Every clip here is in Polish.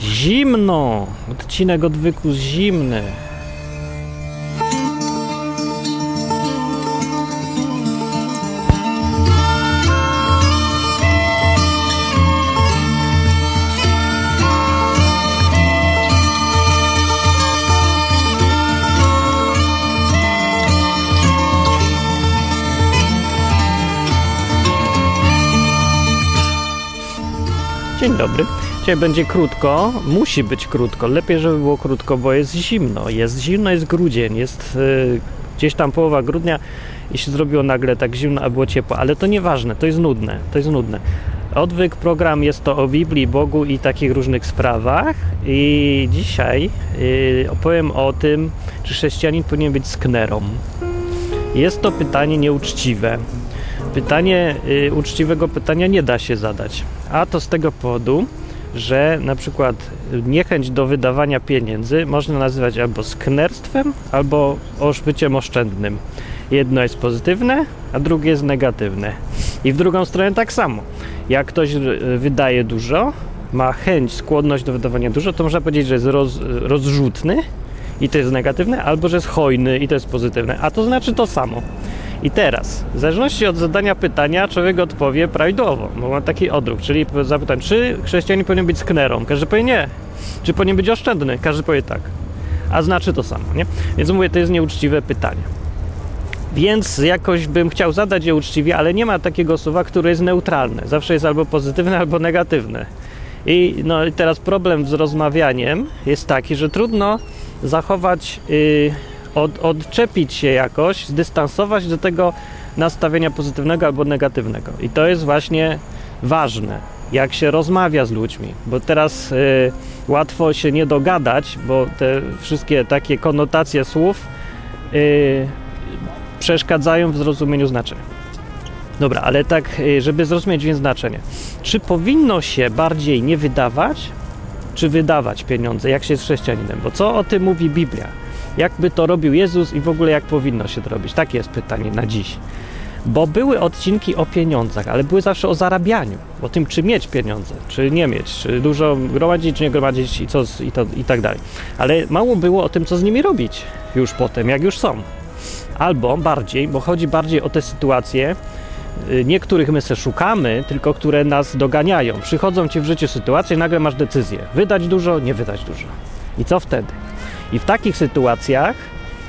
Zimno! Odcinek odwyku zimny. Dzień dobry. Dzisiaj będzie krótko, musi być krótko. Lepiej, żeby było krótko, bo jest zimno. Jest zimno, jest grudzień, jest yy, gdzieś tam połowa grudnia i się zrobiło nagle tak zimno, a było ciepło. Ale to nieważne, to jest nudne, to jest nudne. Odwyk program jest to o Biblii, Bogu i takich różnych sprawach. I dzisiaj yy, opowiem o tym, czy chrześcijanin powinien być sknerą. Jest to pytanie nieuczciwe. Pytanie, yy, uczciwego pytania nie da się zadać. A to z tego powodu, że na przykład niechęć do wydawania pieniędzy można nazywać albo sknerstwem, albo byciem oszczędnym. Jedno jest pozytywne, a drugie jest negatywne. I w drugą stronę tak samo. Jak ktoś wydaje dużo, ma chęć, skłonność do wydawania dużo, to można powiedzieć, że jest roz, rozrzutny i to jest negatywne, albo że jest hojny i to jest pozytywne. A to znaczy to samo. I teraz, w zależności od zadania pytania, człowiek odpowie prawidłowo, bo ma taki odruch, czyli zapytam, czy chrześcijanin powinien być sknerą? Każdy powie nie. Czy powinien być oszczędny? Każdy powie tak. A znaczy to samo, nie? Więc mówię, to jest nieuczciwe pytanie. Więc jakoś bym chciał zadać je uczciwie, ale nie ma takiego słowa, które jest neutralne. Zawsze jest albo pozytywne, albo negatywne. I, no, i teraz problem z rozmawianiem jest taki, że trudno zachować... Yy, od, odczepić się jakoś, zdystansować do tego nastawienia pozytywnego albo negatywnego. I to jest właśnie ważne, jak się rozmawia z ludźmi, bo teraz y, łatwo się nie dogadać, bo te wszystkie takie konotacje słów y, przeszkadzają w zrozumieniu znaczenia. Dobra, ale tak, y, żeby zrozumieć więc znaczenie. Czy powinno się bardziej nie wydawać, czy wydawać pieniądze, jak się jest chrześcijaninem? Bo co o tym mówi Biblia? Jakby to robił Jezus i w ogóle jak powinno się to robić? Takie jest pytanie na dziś. Bo były odcinki o pieniądzach, ale były zawsze o zarabianiu, o tym, czy mieć pieniądze, czy nie mieć, czy dużo gromadzić, czy nie gromadzić i, co, i, to, i tak dalej. Ale mało było o tym, co z nimi robić już potem, jak już są. Albo bardziej, bo chodzi bardziej o te sytuacje, y, niektórych my se szukamy, tylko które nas doganiają. Przychodzą ci w życiu sytuacje, nagle masz decyzję: wydać dużo, nie wydać dużo. I co wtedy? I w takich sytuacjach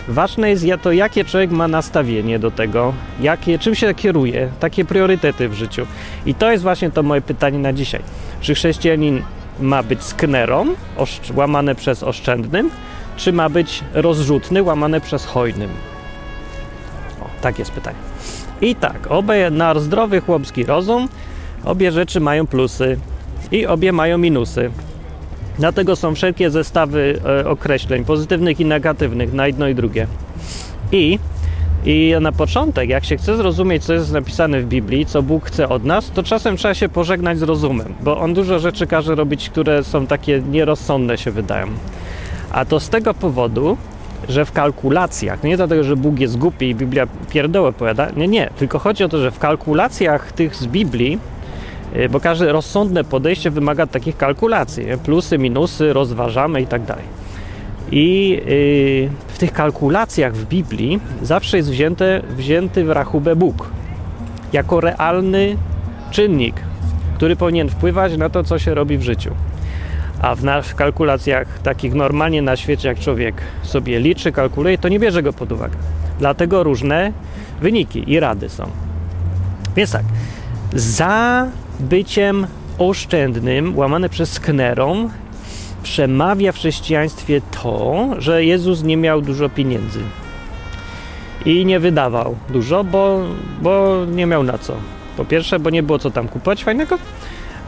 ważne jest to, jakie człowiek ma nastawienie do tego, jakie, czym się kieruje, takie priorytety w życiu. I to jest właśnie to moje pytanie na dzisiaj. Czy chrześcijanin ma być sknerą, łamane przez oszczędnym, czy ma być rozrzutny, łamane przez hojnym? O, tak jest pytanie. I tak, obie na zdrowy chłopski rozum, obie rzeczy mają plusy i obie mają minusy. Dlatego są wszelkie zestawy e, określeń pozytywnych i negatywnych na jedno i drugie. I, I na początek, jak się chce zrozumieć, co jest napisane w Biblii, co Bóg chce od nas, to czasem trzeba się pożegnać z rozumem, bo on dużo rzeczy każe robić, które są takie nierozsądne, się wydają. A to z tego powodu, że w kalkulacjach, nie dlatego, że Bóg jest głupi i Biblia pierdołę powiada, nie, nie, tylko chodzi o to, że w kalkulacjach tych z Biblii bo każde rozsądne podejście wymaga takich kalkulacji, plusy, minusy, rozważamy i tak dalej. I y, w tych kalkulacjach w Biblii zawsze jest wzięte, wzięty w rachubę Bóg jako realny czynnik, który powinien wpływać na to, co się robi w życiu. A w, w kalkulacjach takich normalnie na świecie, jak człowiek sobie liczy, kalkuluje, to nie bierze go pod uwagę. Dlatego różne wyniki i rady są. Więc tak, za byciem oszczędnym, łamane przez sknerą, przemawia w chrześcijaństwie to, że Jezus nie miał dużo pieniędzy i nie wydawał dużo, bo, bo nie miał na co. Po pierwsze, bo nie było co tam kupować fajnego,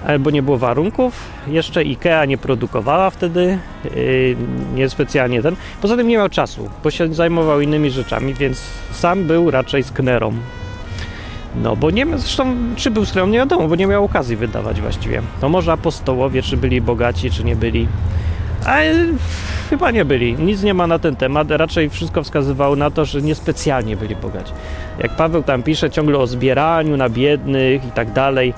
albo nie było warunków. Jeszcze IKEA nie produkowała wtedy, yy, niespecjalnie ten. Poza tym nie miał czasu, bo się zajmował innymi rzeczami, więc sam był raczej sknerą. No, bo nie zresztą, czy był skromny, nie wiadomo, bo nie miał okazji wydawać właściwie. To może apostołowie, czy byli bogaci, czy nie byli. A chyba nie byli. Nic nie ma na ten temat. Raczej wszystko wskazywało na to, że niespecjalnie byli bogaci. Jak Paweł tam pisze ciągle o zbieraniu na biednych i tak dalej,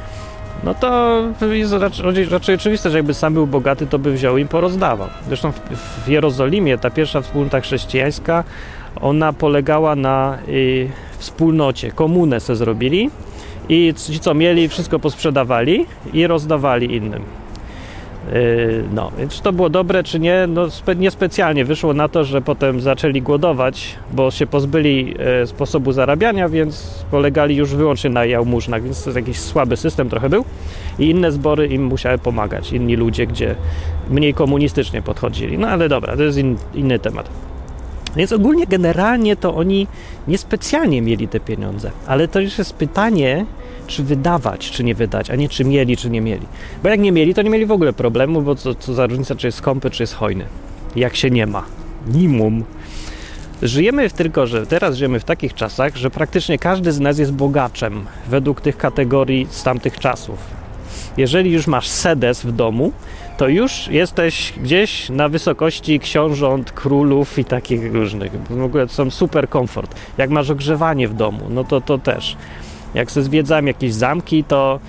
no to jest raczej, raczej oczywiste, że jakby sam był bogaty, to by wziął i porozdawał. Zresztą w, w Jerozolimie ta pierwsza wspólnota chrześcijańska, ona polegała na y, wspólnocie, komunę se zrobili i ci, co mieli, wszystko posprzedawali i rozdawali innym. Yy, no, więc czy to było dobre, czy nie? No, spe, niespecjalnie wyszło na to, że potem zaczęli głodować, bo się pozbyli e, sposobu zarabiania, więc polegali już wyłącznie na jałmużnach, więc to jest jakiś słaby system trochę był i inne zbory im musiały pomagać, inni ludzie, gdzie mniej komunistycznie podchodzili. No ale dobra, to jest in, inny temat. Więc ogólnie, generalnie to oni niespecjalnie mieli te pieniądze, ale to już jest pytanie, czy wydawać, czy nie wydać, a nie czy mieli, czy nie mieli. Bo jak nie mieli, to nie mieli w ogóle problemu, bo co, co za różnica, czy jest skąpy, czy jest hojny. Jak się nie ma. Minimum. Żyjemy w, tylko, że teraz żyjemy w takich czasach, że praktycznie każdy z nas jest bogaczem według tych kategorii z tamtych czasów. Jeżeli już masz sedes w domu, to już jesteś gdzieś na wysokości książąt, królów i takich różnych. W ogóle to są super komfort. Jak masz ogrzewanie w domu, no to to też. Jak se zwiedzałem jakieś zamki, to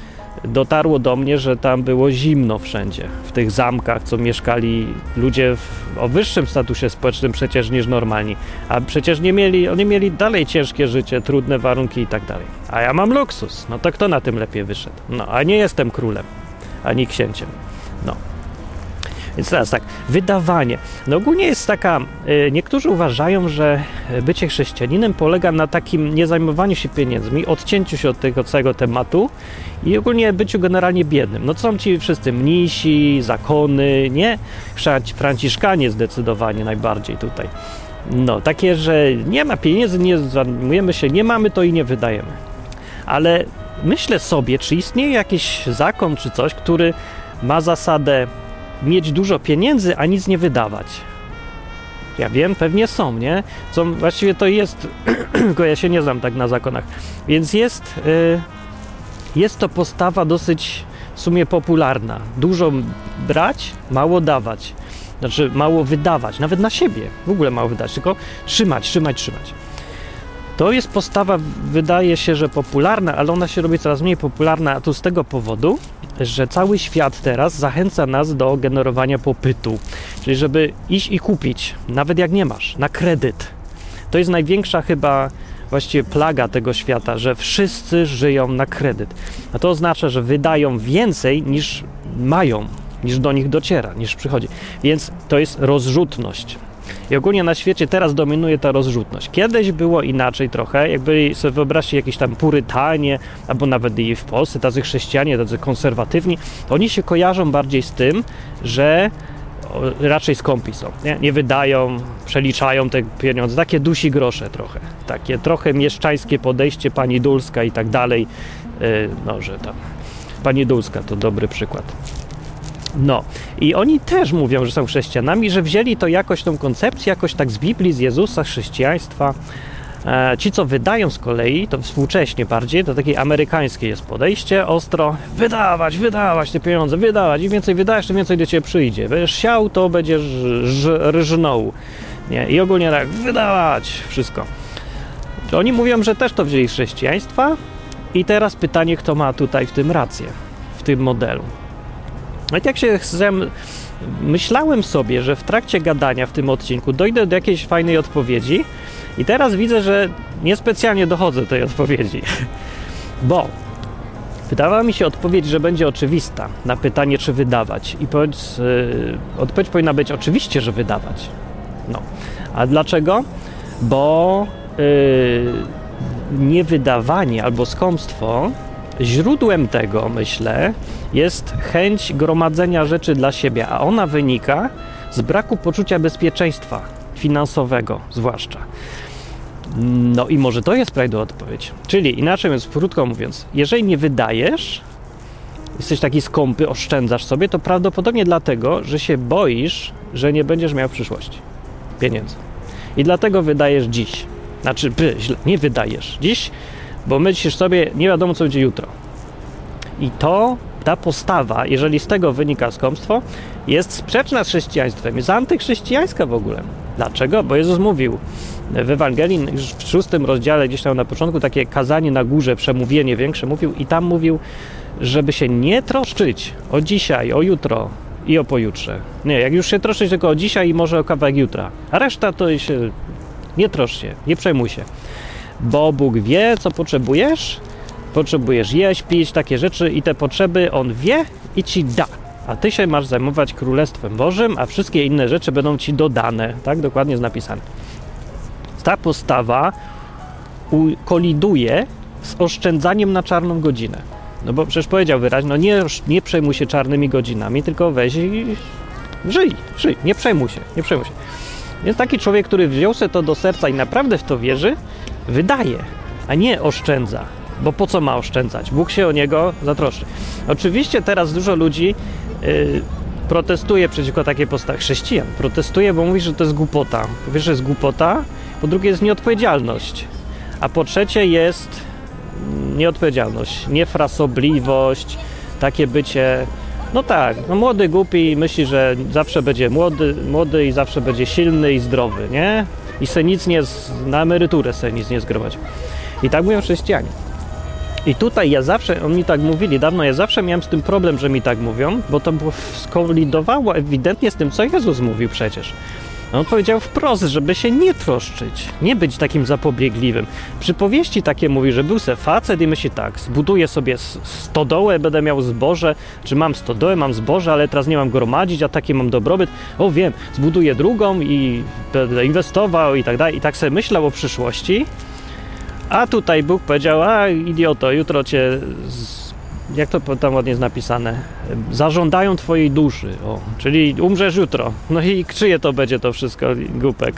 dotarło do mnie, że tam było zimno wszędzie. W tych zamkach, co mieszkali ludzie w, o wyższym statusie społecznym przecież niż normalni. A przecież nie mieli, oni mieli dalej ciężkie życie, trudne warunki i tak dalej. A ja mam luksus. No to kto na tym lepiej wyszedł? No, a nie jestem królem, ani księciem. No. Więc teraz tak, wydawanie. No ogólnie jest taka, y, niektórzy uważają, że bycie chrześcijaninem polega na takim niezajmowaniu się pieniędzmi, odcięciu się od tego całego tematu i ogólnie byciu generalnie biednym. No to są ci wszyscy mnisi, zakony, nie? Franciszkanie zdecydowanie najbardziej tutaj. No, takie, że nie ma pieniędzy, nie zajmujemy się, nie mamy to i nie wydajemy. Ale myślę sobie, czy istnieje jakiś zakon czy coś, który ma zasadę mieć dużo pieniędzy, a nic nie wydawać. Ja wiem, pewnie są, nie? Co właściwie to jest, tylko ja się nie znam tak na zakonach. Więc jest, y, jest to postawa dosyć w sumie popularna. Dużo brać, mało dawać. Znaczy mało wydawać, nawet na siebie. W ogóle mało wydać, tylko trzymać, trzymać, trzymać. To jest postawa, wydaje się, że popularna, ale ona się robi coraz mniej popularna, a tu z tego powodu, że cały świat teraz zachęca nas do generowania popytu, czyli żeby iść i kupić, nawet jak nie masz, na kredyt. To jest największa chyba właściwie plaga tego świata, że wszyscy żyją na kredyt. A to oznacza, że wydają więcej niż mają, niż do nich dociera, niż przychodzi. Więc to jest rozrzutność. I ogólnie na świecie teraz dominuje ta rozrzutność. Kiedyś było inaczej trochę, jakby sobie wyobraźcie jakieś tam purytanie, albo nawet i w Polsce tacy chrześcijanie, tacy konserwatywni, to oni się kojarzą bardziej z tym, że raczej skąpi są. Nie? nie wydają, przeliczają te pieniądze. Takie dusi grosze trochę. Takie trochę mieszczańskie podejście pani Dulska i tak dalej. Yy, no, że tam. Pani Dulska to dobry przykład. No i oni też mówią, że są chrześcijanami, że wzięli to jakoś tą koncepcję, jakoś tak z Biblii, z Jezusa, chrześcijaństwa. E, ci, co wydają z kolei, to współcześnie bardziej, to takie amerykańskie jest podejście, ostro wydawać, wydawać te pieniądze, wydawać. Im więcej wydajesz, tym więcej do ciebie przyjdzie. Będziesz siał, to będziesz rżnął. Nie? I ogólnie tak, wydawać wszystko. Oni mówią, że też to wzięli z chrześcijaństwa. I teraz pytanie, kto ma tutaj w tym rację, w tym modelu. I jak się myślałem sobie, że w trakcie gadania w tym odcinku dojdę do jakiejś fajnej odpowiedzi i teraz widzę, że niespecjalnie dochodzę do tej odpowiedzi. Bo wydawała mi się odpowiedź, że będzie oczywista na pytanie, czy wydawać. I powiedz, yy, odpowiedź powinna być oczywiście, że wydawać. No. A dlaczego? Bo yy, niewydawanie albo skąpstwo źródłem tego, myślę, jest chęć gromadzenia rzeczy dla siebie, a ona wynika z braku poczucia bezpieczeństwa finansowego, zwłaszcza. No i może to jest prawidłowa odpowiedź. Czyli inaczej mówiąc, krótko mówiąc, jeżeli nie wydajesz, jesteś taki skąpy, oszczędzasz sobie, to prawdopodobnie dlatego, że się boisz, że nie będziesz miał w przyszłości pieniędzy. I dlatego wydajesz dziś. Znaczy, by, źle, nie wydajesz dziś, bo myślisz sobie, nie wiadomo co będzie jutro. I to ta postawa, jeżeli z tego wynika skąpstwo, jest sprzeczna z chrześcijaństwem, jest antychrześcijańska w ogóle. Dlaczego? Bo Jezus mówił w Ewangelii, już w szóstym rozdziale, gdzieś tam na początku, takie kazanie na górze, przemówienie większe mówił i tam mówił, żeby się nie troszczyć o dzisiaj, o jutro i o pojutrze. Nie, jak już się troszczyć tylko o dzisiaj i może o kawałek jutra, a reszta to się nie troszcz się, nie przejmuj się, bo Bóg wie, co potrzebujesz, potrzebujesz jeść, pić, takie rzeczy i te potrzeby On wie i Ci da. A Ty się masz zajmować Królestwem Bożym, a wszystkie inne rzeczy będą Ci dodane. Tak dokładnie jest napisane. Ta postawa koliduje z oszczędzaniem na czarną godzinę. No bo przecież powiedział wyraźnie, no nie, nie przejmuj się czarnymi godzinami, tylko weź i żyj, żyj, nie przejmuj się, nie przejmuj się. Więc taki człowiek, który wziął sobie to do serca i naprawdę w to wierzy, wydaje, a nie oszczędza. Bo po co ma oszczędzać? Bóg się o niego zatroszczy. Oczywiście teraz dużo ludzi yy, protestuje przeciwko takiej postawie chrześcijan. Protestuje, bo mówi, że to jest głupota. Po pierwsze jest głupota, po drugie jest nieodpowiedzialność, a po trzecie jest nieodpowiedzialność, niefrasobliwość, takie bycie no tak, no młody głupi myśli, że zawsze będzie młody, młody i zawsze będzie silny i zdrowy, nie? I se nic nie, z, na emeryturę se nic nie zgromadzi. I tak mówią chrześcijanie. I tutaj ja zawsze, oni tak mówili dawno, ja zawsze miałem z tym problem, że mi tak mówią, bo to było skolidowało ewidentnie z tym, co Jezus mówił przecież. On powiedział wprost, żeby się nie troszczyć, nie być takim zapobiegliwym. Przypowieści takie mówi, że był se facet i myśli tak, zbuduję sobie stodołę, będę miał zboże, czy mam stodołę, mam zboże, ale teraz nie mam gromadzić, a taki mam dobrobyt. O wiem, zbuduję drugą i będę inwestował i tak dalej. I tak sobie myślał o przyszłości. A tutaj Bóg powiedział, a idioto, jutro cię z jak to tam ładnie jest napisane, zażądają twojej duszy, o, czyli umrzesz jutro. No i czyje to będzie to wszystko, głupek.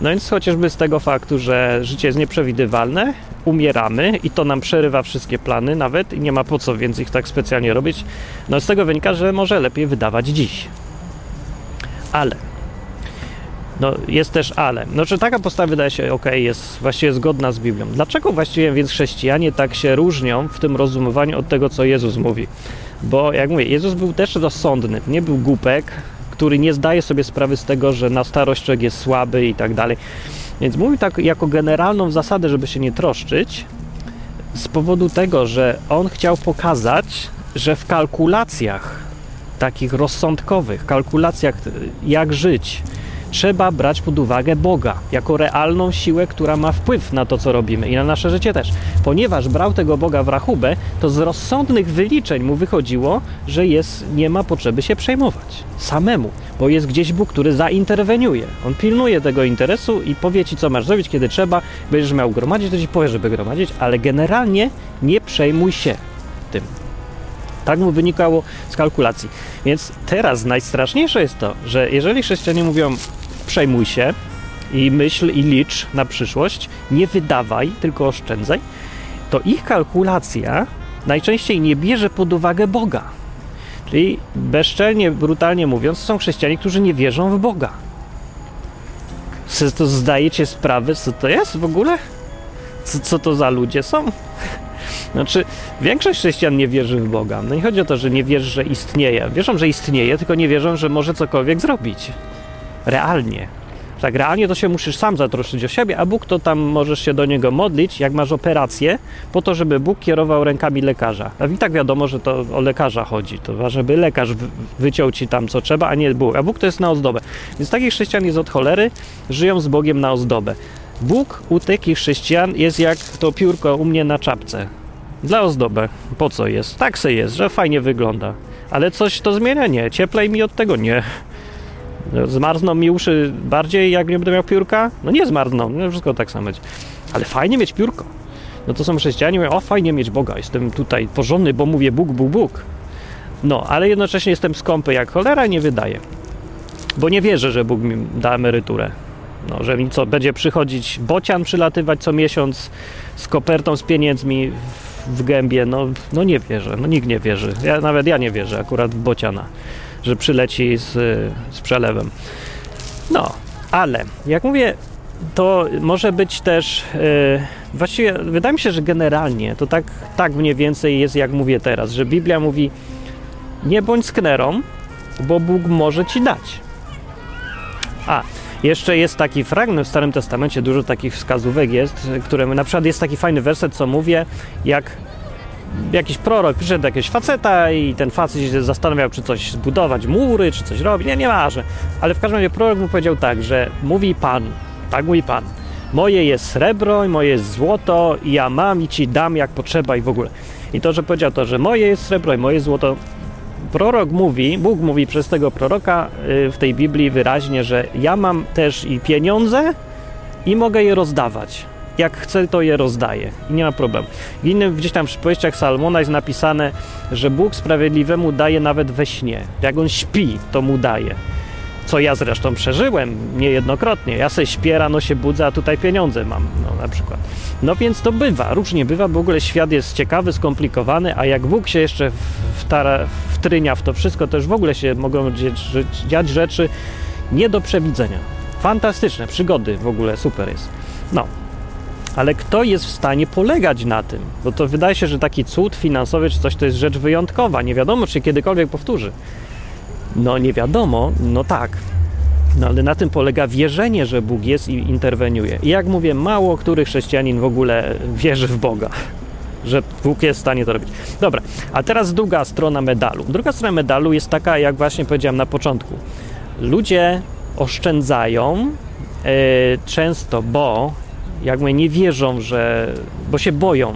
No więc chociażby z tego faktu, że życie jest nieprzewidywalne, umieramy i to nam przerywa wszystkie plany nawet i nie ma po co więc ich tak specjalnie robić, no z tego wynika, że może lepiej wydawać dziś. Ale no, jest też ale. No, czy taka postawa wydaje się ok, jest właściwie zgodna z Biblią. Dlaczego właściwie więc chrześcijanie tak się różnią w tym rozumowaniu od tego, co Jezus mówi? Bo jak mówię, Jezus był też rozsądny, nie był głupek, który nie zdaje sobie sprawy z tego, że na starość człowiek jest słaby i tak dalej. Więc mówił tak jako generalną zasadę, żeby się nie troszczyć, z powodu tego, że on chciał pokazać, że w kalkulacjach takich rozsądkowych, kalkulacjach jak żyć, trzeba brać pod uwagę Boga jako realną siłę, która ma wpływ na to, co robimy i na nasze życie też. Ponieważ brał tego Boga w rachubę, to z rozsądnych wyliczeń mu wychodziło, że jest, nie ma potrzeby się przejmować samemu, bo jest gdzieś Bóg, który zainterweniuje. On pilnuje tego interesu i powie ci, co masz zrobić, kiedy trzeba. Będziesz miał gromadzić, to ci powie, żeby gromadzić, ale generalnie nie przejmuj się tym. Tak mu wynikało z kalkulacji. Więc teraz najstraszniejsze jest to, że jeżeli chrześcijanie mówią przejmuj się i myśl i licz na przyszłość, nie wydawaj, tylko oszczędzaj, to ich kalkulacja najczęściej nie bierze pod uwagę Boga. Czyli bezczelnie, brutalnie mówiąc, są chrześcijanie, którzy nie wierzą w Boga. to zdajecie sprawę, co to jest w ogóle? Co, co to za ludzie są? Znaczy, większość chrześcijan nie wierzy w Boga. No nie chodzi o to, że nie wierzy, że istnieje. Wierzą, że istnieje, tylko nie wierzą, że może cokolwiek zrobić. Realnie. Tak, realnie to się musisz sam zatroszczyć o siebie, a Bóg to tam możesz się do niego modlić, jak masz operację, po to, żeby Bóg kierował rękami lekarza. A i tak wiadomo, że to o lekarza chodzi. To żeby lekarz wyciął ci tam co trzeba, a nie Bóg. A Bóg to jest na ozdobę. Więc takich chrześcijan jest od cholery, żyją z Bogiem na ozdobę. Bóg u takich chrześcijan jest jak to piórko u mnie na czapce. Dla ozdoby. Po co jest? Tak se jest, że fajnie wygląda. Ale coś to zmienia? Nie. Cieplej mi od tego? Nie. Zmarzną mi uszy bardziej, jak nie będę miał piórka? No nie zmarzną, no wszystko tak samo będzie. Ale fajnie mieć piórko. No to są chrześcijanie, mówią, o fajnie mieć Boga, jestem tutaj porządny, bo mówię Bóg, Bóg, Bóg. No, ale jednocześnie jestem skąpy jak cholera nie wydaję. Bo nie wierzę, że Bóg mi da emeryturę. No, że mi co, będzie przychodzić bocian przylatywać co miesiąc z kopertą z pieniędzmi w gębie, no, no nie wierzę, no nikt nie wierzy. Ja, nawet ja nie wierzę akurat w bociana, że przyleci z, z przelewem. No, ale jak mówię, to może być też, yy, właściwie wydaje mi się, że generalnie to tak, tak mniej więcej jest jak mówię teraz, że Biblia mówi nie bądź sknerą, bo Bóg może ci dać. A, jeszcze jest taki fragment w Starym Testamencie, dużo takich wskazówek jest, które na przykład jest taki fajny werset, co mówię, jak jakiś prorok przyszedł do jakiegoś faceta i ten facet się zastanawiał, czy coś zbudować, mury, czy coś robić, nie, nieważne. Ale w każdym razie prorok mu powiedział tak, że mówi Pan, tak mówi Pan, moje jest srebro i moje jest złoto i ja mam i ci dam jak potrzeba i w ogóle. I to, że powiedział to, że moje jest srebro i moje złoto, prorok mówi, Bóg mówi przez tego proroka y, w tej Biblii wyraźnie, że ja mam też i pieniądze i mogę je rozdawać. Jak chcę, to je rozdaję i nie ma problemu. W innym gdzieś tam przypowieściach Salmona jest napisane, że Bóg sprawiedliwemu daje nawet we śnie. Jak on śpi, to mu daje. Co ja zresztą przeżyłem niejednokrotnie. Ja se śpię, rano się budzę, a tutaj pieniądze mam, no na przykład. No więc to bywa, różnie bywa, w ogóle świat jest ciekawy, skomplikowany, a jak Bóg się jeszcze wtara, wtrynia w to wszystko, to już w ogóle się mogą dziać rzeczy nie do przewidzenia. Fantastyczne, przygody w ogóle, super jest. No, ale kto jest w stanie polegać na tym? Bo to wydaje się, że taki cud finansowy czy coś to jest rzecz wyjątkowa. Nie wiadomo, czy kiedykolwiek powtórzy. No nie wiadomo, no tak. No ale na tym polega wierzenie, że Bóg jest i interweniuje. I jak mówię, mało który chrześcijanin w ogóle wierzy w Boga, że Bóg jest w stanie to robić. Dobra, a teraz druga strona medalu. Druga strona medalu jest taka, jak właśnie powiedziałem na początku. Ludzie oszczędzają yy, często, bo jak mówię, nie wierzą, że. bo się boją.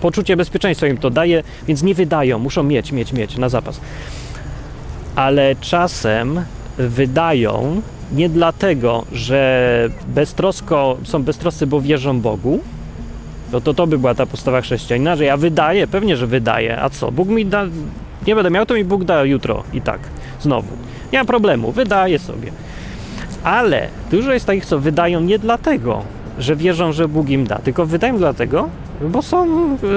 Poczucie bezpieczeństwa im to daje, więc nie wydają, muszą mieć, mieć, mieć na zapas. Ale czasem wydają nie dlatego, że beztrosko, są beztroscy, bo wierzą Bogu, no to to by była ta postawa chrześcijanina, że ja wydaję, pewnie, że wydaję, a co, Bóg mi da, nie będę miał, to mi Bóg da jutro i tak, znowu. Nie ma problemu, wydaję sobie. Ale dużo jest takich, co wydają nie dlatego, że wierzą, że Bóg im da, tylko wydają dlatego, bo są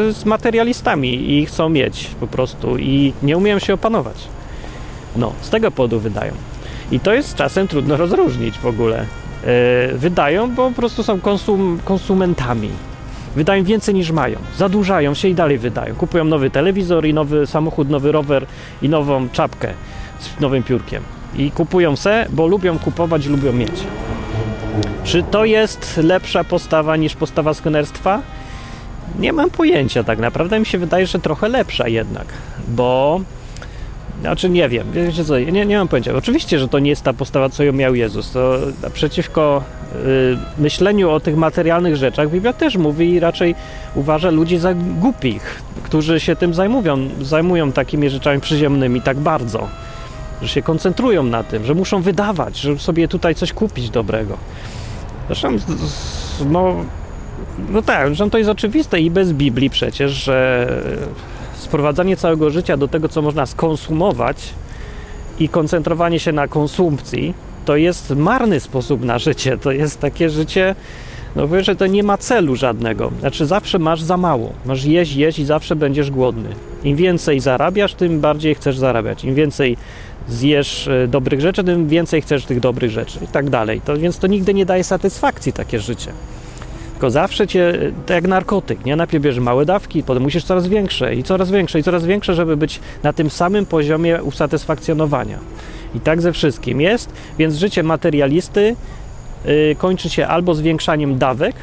y, z materialistami i chcą mieć po prostu i nie umieją się opanować. No, z tego powodu wydają. I to jest czasem trudno rozróżnić w ogóle. Yy, wydają, bo po prostu są konsum, konsumentami. Wydają więcej niż mają. Zadłużają się i dalej wydają. Kupują nowy telewizor i nowy samochód, nowy rower i nową czapkę z nowym piórkiem. I kupują se, bo lubią kupować, lubią mieć. Czy to jest lepsza postawa niż postawa sknerstwa? Nie mam pojęcia tak naprawdę. Mi się wydaje, że trochę lepsza jednak, bo znaczy nie wiem, wiecie co, nie, nie mam pojęcia. Oczywiście, że to nie jest ta postawa, co ją miał Jezus. To przeciwko y, myśleniu o tych materialnych rzeczach Biblia też mówi i raczej uważa ludzi za głupich, którzy się tym zajmują, zajmują takimi rzeczami przyziemnymi tak bardzo, że się koncentrują na tym, że muszą wydawać, żeby sobie tutaj coś kupić dobrego. Zresztą, no, no tak, zresztą to jest oczywiste i bez Biblii przecież, że sprowadzanie całego życia do tego, co można skonsumować i koncentrowanie się na konsumpcji, to jest marny sposób na życie. To jest takie życie, no wiesz, że to nie ma celu żadnego. Znaczy zawsze masz za mało. Masz jeść, jeść i zawsze będziesz głodny. Im więcej zarabiasz, tym bardziej chcesz zarabiać. Im więcej zjesz e, dobrych rzeczy, tym więcej chcesz tych dobrych rzeczy i tak dalej. To, więc to nigdy nie daje satysfakcji takie życie. Tylko zawsze cię, tak jak narkotyk, nie? Najpierw bierzesz małe dawki, potem musisz coraz większe i coraz większe i coraz większe, żeby być na tym samym poziomie usatysfakcjonowania. I tak ze wszystkim jest, więc życie materialisty yy, kończy się albo zwiększaniem dawek,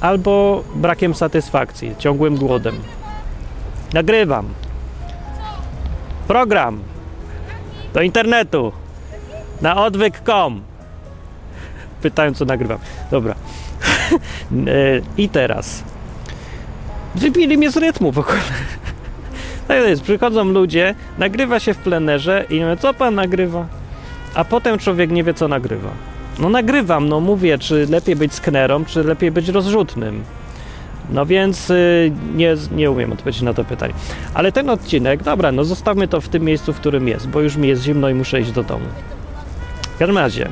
albo brakiem satysfakcji, ciągłym głodem. Nagrywam. Program. Do internetu. Na odwyk.com. Pytają, co nagrywam. Dobra. I teraz. Wybili mnie z rytmu w ogóle. Tak jest, przychodzą ludzie, nagrywa się w plenerze i mówię, co pan nagrywa? A potem człowiek nie wie, co nagrywa. No nagrywam, no mówię, czy lepiej być sknerą, czy lepiej być rozrzutnym. No więc y, nie, nie umiem odpowiedzieć na to pytanie. Ale ten odcinek, dobra, no zostawmy to w tym miejscu, w którym jest, bo już mi jest zimno i muszę iść do domu. W każdym razie,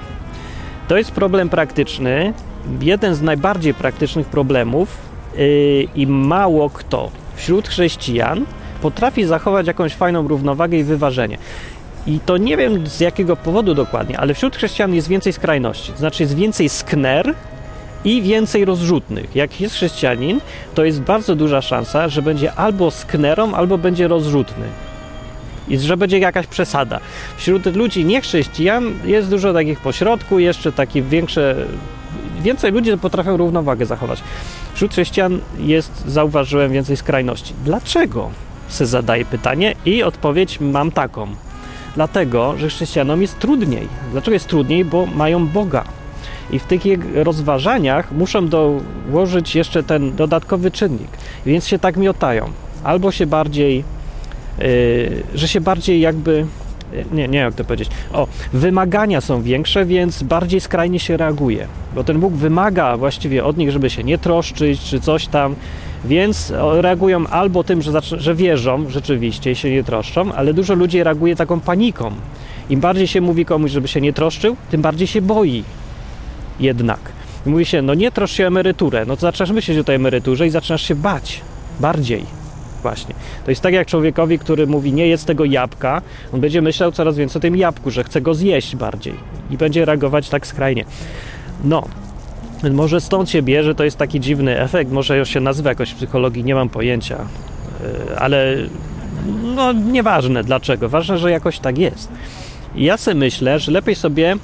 to jest problem praktyczny, jeden z najbardziej praktycznych problemów yy, i mało kto wśród chrześcijan potrafi zachować jakąś fajną równowagę i wyważenie. I to nie wiem z jakiego powodu dokładnie, ale wśród chrześcijan jest więcej skrajności. Znaczy jest więcej skner i więcej rozrzutnych. Jak jest chrześcijanin, to jest bardzo duża szansa, że będzie albo sknerą, albo będzie rozrzutny. I że będzie jakaś przesada. Wśród ludzi niechrześcijan jest dużo takich pośrodku, jeszcze takie większe więcej ludzi potrafią równowagę zachować. Wśród chrześcijan jest, zauważyłem, więcej skrajności. Dlaczego? Se zadaję pytanie i odpowiedź mam taką. Dlatego, że chrześcijanom jest trudniej. Dlaczego jest trudniej? Bo mają Boga. I w tych rozważaniach muszą dołożyć jeszcze ten dodatkowy czynnik. Więc się tak miotają. Albo się bardziej, yy, że się bardziej jakby nie, nie jak to powiedzieć. O, wymagania są większe, więc bardziej skrajnie się reaguje. Bo ten Bóg wymaga właściwie od nich, żeby się nie troszczyć, czy coś tam. Więc reagują albo tym, że, że wierzą rzeczywiście i się nie troszczą, ale dużo ludzi reaguje taką paniką. Im bardziej się mówi komuś, żeby się nie troszczył, tym bardziej się boi. Jednak. mówi się, no nie troszcz się o emeryturę, no to zaczynasz myśleć o tej emeryturze i zaczynasz się bać. Bardziej. Właśnie. To jest tak jak człowiekowi, który mówi nie jedz tego jabłka, on będzie myślał coraz więcej o tym jabłku, że chce go zjeść bardziej i będzie reagować tak skrajnie. No, może stąd się bierze, to jest taki dziwny efekt, może się nazywa jakoś w psychologii, nie mam pojęcia, e, ale no nieważne dlaczego, ważne, że jakoś tak jest. I ja sobie myślę, że lepiej sobie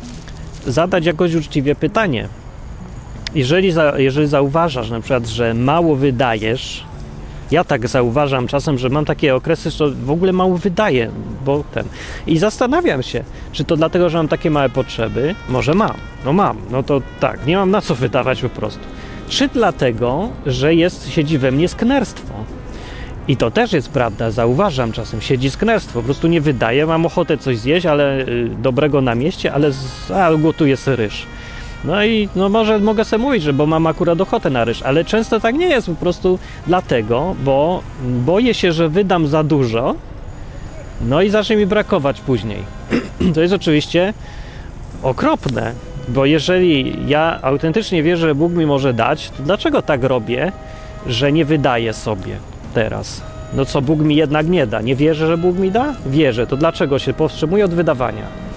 zadać jakoś uczciwie pytanie. Jeżeli, za, jeżeli zauważasz na przykład, że mało wydajesz, ja tak zauważam czasem, że mam takie okresy, że w ogóle mało wydaję, bo ten. I zastanawiam się, czy to dlatego, że mam takie małe potrzeby? Może mam. No mam. No to tak, nie mam na co wydawać po prostu. Czy dlatego, że jest, siedzi we mnie sknerstwo? I to też jest prawda, zauważam czasem, siedzi sknerstwo, po prostu nie wydaje, mam ochotę coś zjeść, ale y, dobrego na mieście, ale z, a, gotuję ryż. No i no może mogę sobie mówić, że bo mam akurat ochotę na ryż, ale często tak nie jest po prostu dlatego, bo boję się, że wydam za dużo, no i zacznie mi brakować później. To jest oczywiście okropne, bo jeżeli ja autentycznie wierzę, że Bóg mi może dać, to dlaczego tak robię, że nie wydaję sobie teraz? No co Bóg mi jednak nie da? Nie wierzę, że Bóg mi da? Wierzę. To dlaczego się powstrzymuję od wydawania?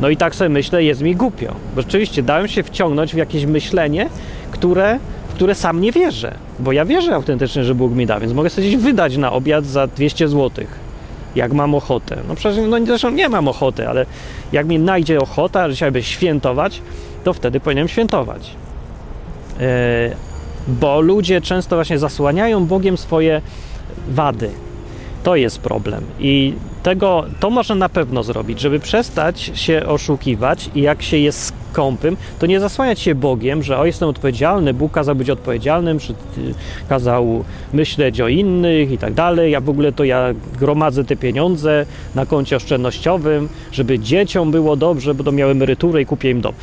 No i tak sobie myślę, jest mi głupio. Bo rzeczywiście dałem się wciągnąć w jakieś myślenie, które, w które sam nie wierzę. Bo ja wierzę autentycznie, że Bóg mi da, więc mogę sobie gdzieś wydać na obiad za 200 zł. Jak mam ochotę. No przecież no, zresztą nie mam ochoty, ale jak mi najdzie ochota, że świętować, to wtedy powinienem świętować. Yy, bo ludzie często właśnie zasłaniają Bogiem swoje wady. To jest problem. I tego, to można na pewno zrobić, żeby przestać się oszukiwać i jak się jest skąpym, to nie zasłaniać się Bogiem, że o jestem odpowiedzialny, Bóg kazał być odpowiedzialnym, czy kazał myśleć o innych i tak dalej, ja w ogóle to ja gromadzę te pieniądze na koncie oszczędnościowym, żeby dzieciom było dobrze, to miały emeryturę i kupię im dom.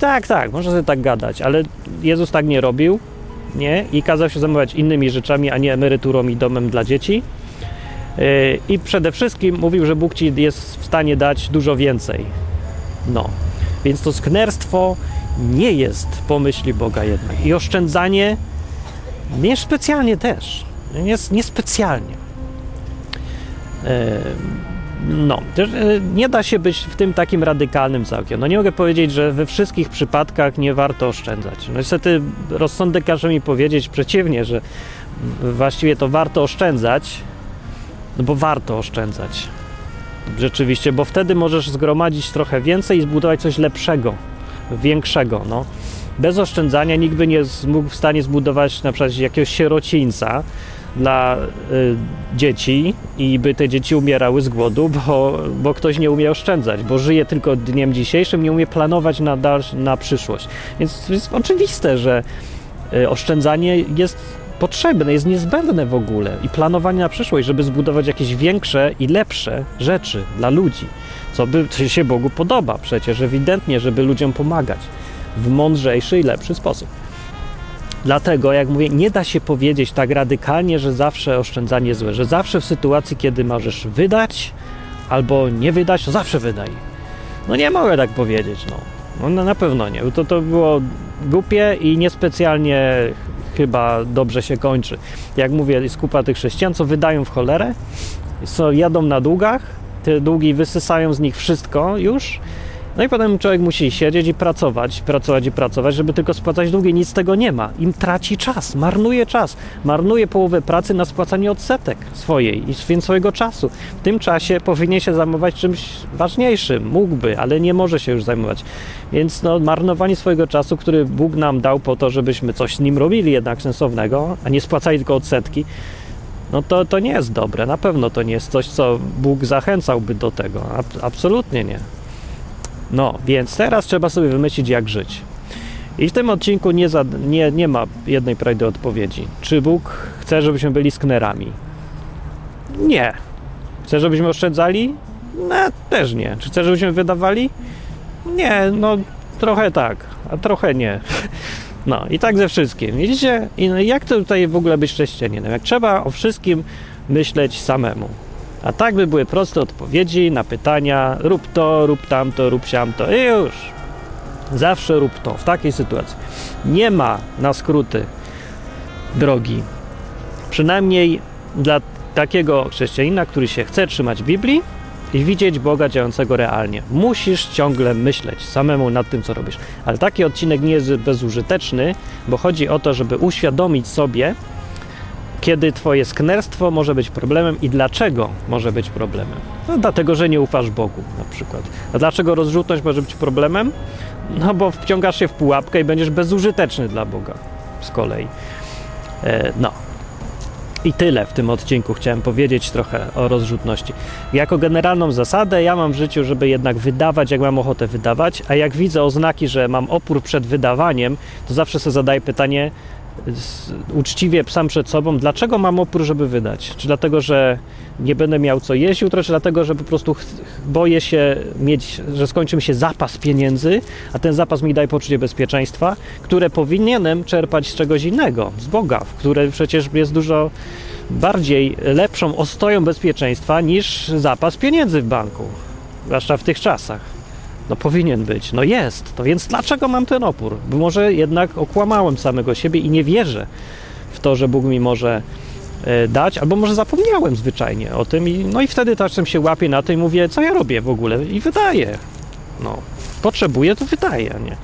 Tak, tak, można sobie tak gadać, ale Jezus tak nie robił, nie? I kazał się zajmować innymi rzeczami, a nie emeryturą i domem dla dzieci. I przede wszystkim mówił, że Bóg ci jest w stanie dać dużo więcej. No. Więc to sknerstwo nie jest pomyśli Boga jednak. I oszczędzanie nie specjalnie też. Jest niespecjalnie. No, e, nie da się być w tym takim radykalnym całkiem. No nie mogę powiedzieć, że we wszystkich przypadkach nie warto oszczędzać. No niestety rozsądek każe mi powiedzieć przeciwnie, że właściwie to warto oszczędzać, no bo warto oszczędzać. Rzeczywiście, bo wtedy możesz zgromadzić trochę więcej i zbudować coś lepszego, większego. No. Bez oszczędzania nikt by nie mógł w stanie zbudować na przykład jakiegoś sierocińca dla y, dzieci i by te dzieci umierały z głodu, bo, bo ktoś nie umie oszczędzać, bo żyje tylko dniem dzisiejszym, nie umie planować na, na przyszłość. Więc jest oczywiste, że y, oszczędzanie jest potrzebne, jest niezbędne w ogóle i planowanie na przyszłość, żeby zbudować jakieś większe i lepsze rzeczy dla ludzi, co by co się Bogu podoba przecież ewidentnie, żeby ludziom pomagać w mądrzejszy i lepszy sposób. Dlatego, jak mówię, nie da się powiedzieć tak radykalnie, że zawsze oszczędzanie złe, że zawsze w sytuacji, kiedy możesz wydać albo nie wydać, to zawsze wydaj. No nie mogę tak powiedzieć, no. no na pewno nie. To, to było głupie i niespecjalnie chyba dobrze się kończy. Jak mówię, jest kupa tych chrześcijan, co wydają w cholerę, co jadą na długach, te długi wysysają z nich wszystko już No i potem człowiek musi siedzieć i pracować, pracować i pracować, żeby tylko spłacać długi. Nic z tego nie ma. Im traci czas, marnuje czas. Marnuje połowę pracy na spłacanie odsetek swojej więc swojego czasu. W tym czasie powinien się zajmować czymś ważniejszym. Mógłby, ale nie może się już zajmować. Więc no, marnowanie swojego czasu, który Bóg nam dał po to, żebyśmy coś z nim robili jednak sensownego, a nie spłacali tylko odsetki, no to, to nie jest dobre. Na pewno to nie jest coś, co Bóg zachęcałby do tego. absolutnie nie. No, więc teraz trzeba sobie wymyślić, jak żyć. I w tym odcinku nie, za, nie, nie ma jednej prawdy odpowiedzi. Czy Bóg chce, żebyśmy byli sknerami? Nie. Chce, żebyśmy oszczędzali? No, też nie. Czy chce, żebyśmy wydawali? Nie, no trochę tak, a trochę nie. No i tak ze wszystkim. Widzicie? I no, jak to tutaj w ogóle być chrześcijaninem? Jak trzeba o wszystkim myśleć samemu. A tak by były proste odpowiedzi na pytania: rób to, rób tamto, rób siamto i już. Zawsze rób to w takiej sytuacji. Nie ma na skróty drogi. Przynajmniej dla takiego chrześcijanina, który się chce trzymać Biblii i widzieć Boga działającego realnie. Musisz ciągle myśleć samemu nad tym, co robisz. Ale taki odcinek nie jest bezużyteczny, bo chodzi o to, żeby uświadomić sobie, kiedy twoje sknerstwo może być problemem i dlaczego może być problemem. No, dlatego, że nie ufasz Bogu na przykład. A dlaczego rozrzutność może być problemem? No bo wciągasz się w pułapkę i będziesz bezużyteczny dla Boga z kolei. E, no. I tyle w tym odcinku chciałem powiedzieć trochę o rozrzutności. Jako generalną zasadę ja mam w życiu, żeby jednak wydawać, jak mam ochotę wydawać, a jak widzę oznaki, że mam opór przed wydawaniem, to zawsze sobie zadaję pytanie, uczciwie sam przed sobą, dlaczego mam opór, żeby wydać? Czy dlatego, że nie będę miał co jeść jutro, czy dlatego, że po prostu boję się mieć, że skończy mi się zapas pieniędzy, a ten zapas mi daje poczucie bezpieczeństwa, które powinienem czerpać z czegoś innego, z Boga, które przecież jest dużo bardziej lepszą ostoją bezpieczeństwa niż zapas pieniędzy w banku, zwłaszcza w tych czasach. No powinien być. No jest. To więc dlaczego mam ten opór? Bo może jednak okłamałem samego siebie i nie wierzę w to, że Bóg mi może e, dać, albo może zapomniałem zwyczajnie o tym i no i wtedy czasem się łapię na to i mówię, co ja robię w ogóle i wydaję. No, potrzebuję, to wydaję, nie?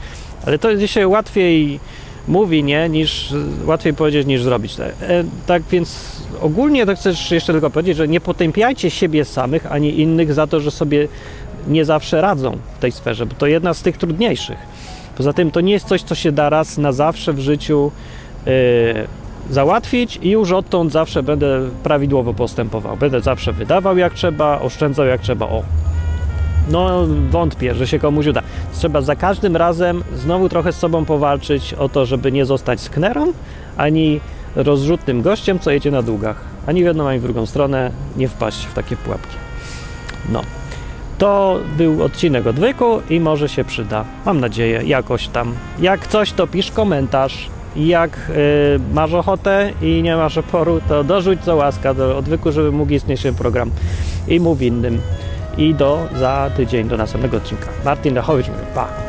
Ale to dzisiaj łatwiej mówi, nie, niż łatwiej powiedzieć niż zrobić. E, tak więc ogólnie to chcę jeszcze tylko powiedzieć, że nie potępiajcie siebie samych ani innych za to, że sobie nie zawsze radzą w tej sferze, bo to jedna z tych trudniejszych. Poza tym to nie jest coś, co się da raz na zawsze w życiu yy, załatwić i już odtąd zawsze będę prawidłowo postępował. Będę zawsze wydawał jak trzeba, oszczędzał jak trzeba. O. No wątpię, że się komuś uda. Trzeba za każdym razem znowu trochę z sobą powalczyć o to, żeby nie zostać sknerą, ani rozrzutnym gościem, co jedzie na długach. Ani w jedną, ani w drugą stronę nie wpaść w takie pułapki. No. To był odcinek odwyku i może się przyda. Mam nadzieję, jakoś tam. Jak coś, to pisz komentarz. Jak yy, masz ochotę i nie masz oporu, to dorzuć co łaska do odwyku, żeby mógł istnieć ten program i mów innym. I do za tydzień, do następnego odcinka. Martin Lechowicz, pa!